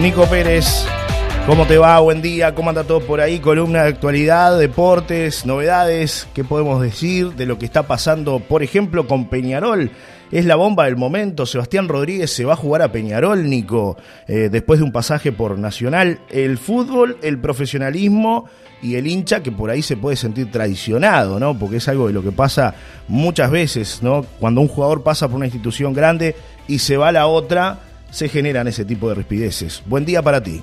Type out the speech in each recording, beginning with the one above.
Nico Pérez. ¿Cómo te va? Buen día, ¿cómo anda todo por ahí? Columna de actualidad, deportes, novedades, ¿qué podemos decir de lo que está pasando, por ejemplo, con Peñarol? Es la bomba del momento, Sebastián Rodríguez se va a jugar a Peñarol, Nico, eh, después de un pasaje por Nacional. El fútbol, el profesionalismo y el hincha que por ahí se puede sentir traicionado, ¿no? Porque es algo de lo que pasa muchas veces, ¿no? Cuando un jugador pasa por una institución grande y se va a la otra, se generan ese tipo de respideces. Buen día para ti.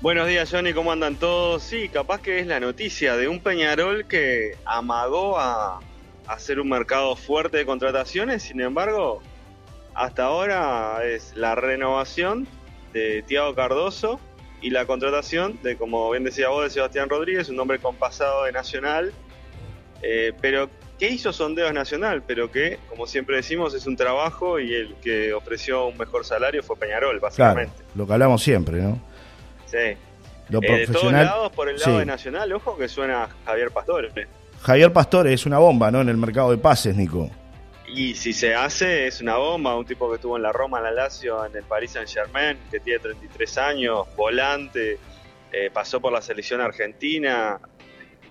Buenos días, Johnny, ¿cómo andan todos? Sí, capaz que es la noticia de un Peñarol que amagó a hacer un mercado fuerte de contrataciones, sin embargo, hasta ahora es la renovación de Tiago Cardoso y la contratación de, como bien decía vos, de Sebastián Rodríguez, un hombre con pasado de Nacional, eh, pero que hizo sondeos Nacional, pero que, como siempre decimos, es un trabajo y el que ofreció un mejor salario fue Peñarol, básicamente. Claro, lo que hablamos siempre, ¿no? Sí. Lo eh, de todos lados, por el lado de Nacional, ojo que suena Javier Pastore. Javier Pastore es una bomba, ¿no? En el mercado de pases, Nico. Y si se hace, es una bomba. Un tipo que estuvo en la Roma, en la Lazio, en el Paris Saint Germain, que tiene 33 años, volante, eh, pasó por la selección argentina.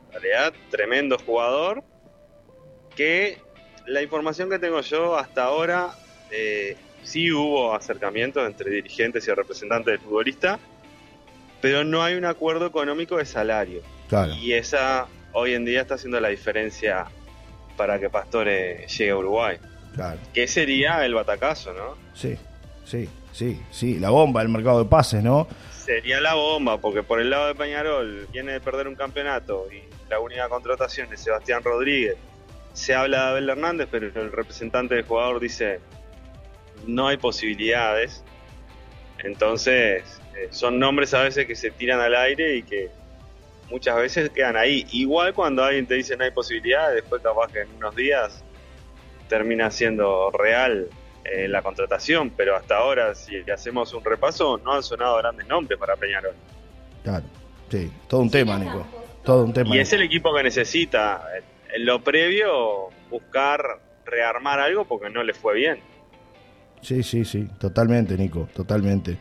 En realidad, tremendo jugador. Que la información que tengo yo hasta ahora, eh, sí hubo acercamientos entre dirigentes y representantes del futbolista pero no hay un acuerdo económico de salario. Y esa hoy en día está haciendo la diferencia para que Pastore llegue a Uruguay. Claro. Que sería el batacazo, ¿no? Sí, sí, sí, sí, la bomba del mercado de pases, ¿no? Sería la bomba, porque por el lado de Peñarol viene de perder un campeonato y la única contratación es Sebastián Rodríguez. Se habla de Abel Hernández, pero el representante del jugador dice no hay posibilidades. Entonces, eh, son nombres a veces que se tiran al aire y que muchas veces quedan ahí. Igual cuando alguien te dice no hay posibilidad, después capaz que en unos días termina siendo real eh, la contratación, pero hasta ahora, si hacemos un repaso, no han sonado grandes nombres para Peñarol. Claro, sí, todo un tema, Nico. Todo un tema. Y es el equipo que necesita, en lo previo, buscar rearmar algo porque no le fue bien. Sí, sí, sí, totalmente, Nico, totalmente.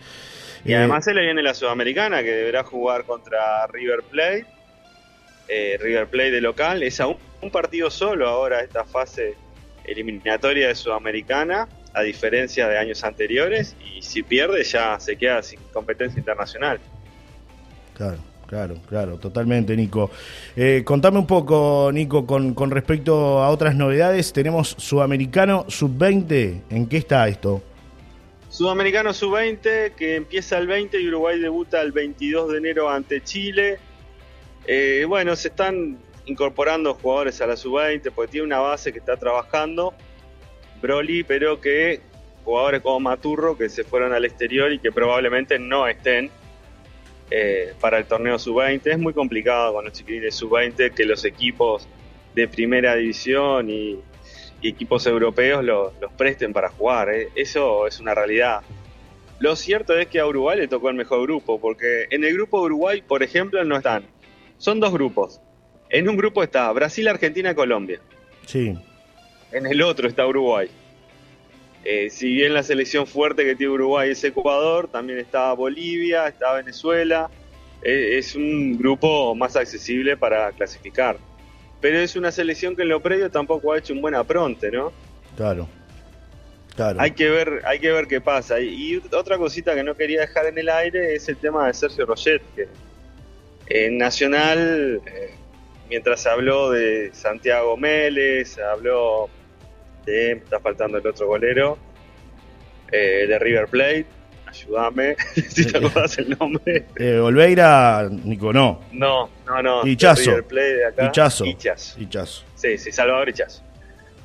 Y eh, además se le viene la Sudamericana, que deberá jugar contra River Plate. Eh, River Plate de local. Es un, un partido solo ahora esta fase eliminatoria de Sudamericana, a diferencia de años anteriores. Y si pierde ya se queda sin competencia internacional. Claro. Claro, claro, totalmente, Nico. Eh, contame un poco, Nico, con, respecto a otras novedades. Tenemos Sudamericano Sub-20. ¿En qué está esto? Sudamericano Sub-20 que empieza el 20 y Uruguay debuta el 22 de enero ante Chile. Eh, bueno, se están incorporando jugadores a la Sub-20 porque tiene una base que está trabajando, Broly, pero que jugadores como Maturro que se fueron al exterior y que probablemente no estén eh, para el torneo Sub-20. Es muy complicado con los chiquilines Sub-20 que los equipos de primera división y equipos europeos los, presten para jugar. ¿eh? Eso es una realidad. Lo cierto es que a Uruguay le tocó el mejor grupo, porque en el grupo Uruguay, por ejemplo, no están. Son dos grupos. En un grupo está Brasil, Argentina, Colombia. Sí. En el otro está Uruguay. Eh, si bien la selección fuerte que tiene Uruguay es Ecuador, también está Bolivia, está Venezuela. Eh, es un grupo más accesible para clasificar pero es una selección que en lo previo tampoco ha hecho un buen apronte, ¿no? Claro. Claro. Hay que ver, hay que ver qué pasa. Y, otra cosita que no quería dejar en el aire es el tema de Sergio Roget, que en Nacional, eh, mientras se habló de Santiago Mélez, habló de, está faltando el otro golero, eh, de River Plate, ayúdame si te acuerdas el nombre. Eh, Olveira, Nico, no. No, no, no. Hichazo. Hichazo. Hichazo. Sí, sí, Salvador Hichazo.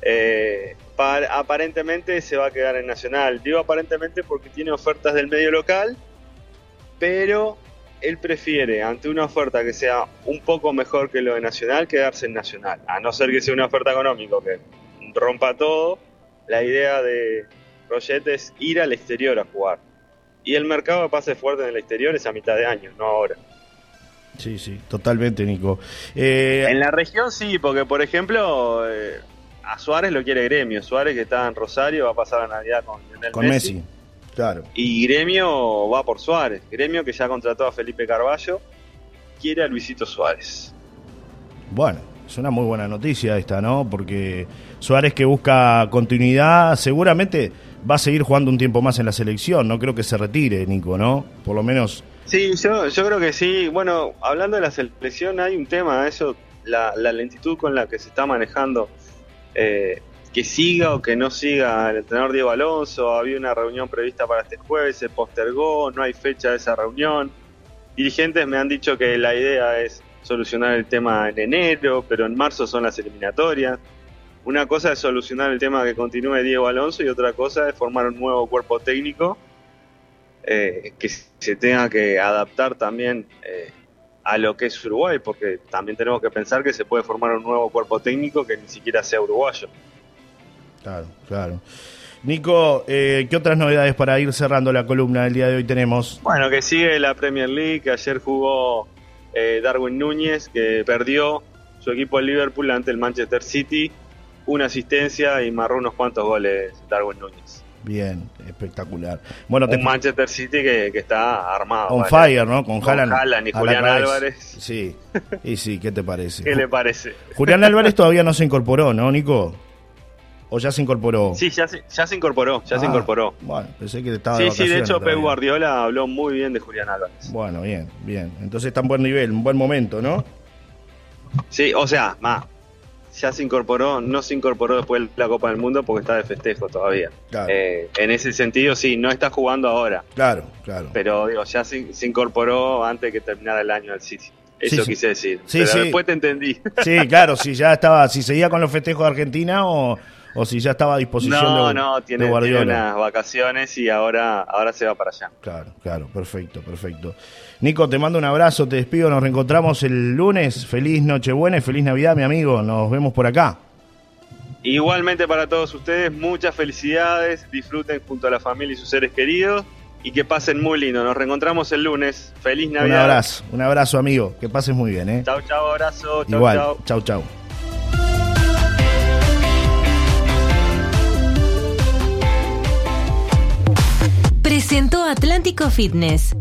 Eh, aparentemente se va a quedar en Nacional. Digo aparentemente porque tiene ofertas del medio local, pero él prefiere, ante una oferta que sea un poco mejor que lo de Nacional, quedarse en Nacional. A no ser que sea una oferta económica que rompa todo, la idea de Roget es ir al exterior a jugar. Y el mercado de pases fuerte en el exterior es a mitad de año, no ahora. Sí, sí, totalmente, Nico. Eh, en la región sí, porque por ejemplo, eh, a Suárez lo quiere Gremio. Suárez que está en Rosario va a pasar la Navidad con Messi. Claro. Y Gremio va por Suárez. Gremio que ya contrató a Felipe Carballo, quiere a Luisito Suárez. Bueno, es una muy buena noticia esta, ¿no? Porque Suárez que busca continuidad, seguramente va a seguir jugando un tiempo más en la selección. No creo que se retire, Nico, ¿no? Por lo menos. Sí, yo, yo creo que sí. Bueno, hablando de la selección, hay un tema, eso, la, la lentitud con la que se está manejando. Eh, que siga o que no siga el entrenador Diego Alonso. Había una reunión prevista para este jueves, se postergó, no hay fecha de esa reunión. Dirigentes me han dicho que la idea es solucionar el tema en enero, pero en marzo son las eliminatorias. Una cosa es solucionar el tema que continúe Diego Alonso y otra cosa es formar un nuevo cuerpo técnico eh, que se tenga que adaptar también eh, a lo que es Uruguay, porque también tenemos que pensar que se puede formar un nuevo cuerpo técnico que ni siquiera sea uruguayo. Claro, claro. Nico, eh, ¿qué otras novedades para ir cerrando la columna del día de hoy tenemos? Bueno, que sigue la Premier League, que ayer jugó eh, Darwin Núñez, que perdió su equipo de Liverpool ante el Manchester City, una asistencia y marró unos cuantos goles Darwin Núñez. Bien, espectacular. Bueno, Un Manchester City que, que está armado. On ¿vale? fire, ¿no? Con Haaland. Haaland y Julián. Álvarez. Sí, y sí, ¿qué te parece? ¿Qué le parece? Julián Álvarez todavía no se incorporó, ¿no, Nico? ¿O ya se incorporó? Sí, ya se, ya se incorporó, ya se Ah, incorporó. Bueno, pensé que estaba Sí, de sí, de hecho Pep. Guardiola habló muy bien de Julián Álvarez. Bueno, bien, bien. Entonces está en buen nivel, un buen momento, ¿no? Sí, o sea, más, ya se incorporó, no se incorporó después de la Copa del Mundo porque está de festejo todavía. Claro. Eh, en ese sentido, sí, no está jugando ahora, Claro, claro. pero digo, ya se, se incorporó antes de que terminara el año del City. Eso Sí, sí. quise decir. Sí, pero sí. después te entendí. Sí, claro, si ya estaba, si seguía con los festejos de Argentina o, o si ya estaba a disposición No, de, no, de tiene, tiene unas vacaciones y ahora, ahora se va para allá. Claro, claro, perfecto, perfecto. Nico, te mando un abrazo, te despido, nos reencontramos el lunes. Feliz Nochebuena y feliz Navidad, mi amigo. Nos vemos por acá. Igualmente para todos ustedes, muchas felicidades, disfruten junto a la familia y sus seres queridos y que pasen muy lindo. Nos reencontramos el lunes. Feliz Un Navidad. abrazo, un abrazo, amigo. Que pases muy bien, ¿eh? Chau, chau, abrazo. Chau, Igual, chau. chau, chau. Presentó Atlántico Fitness.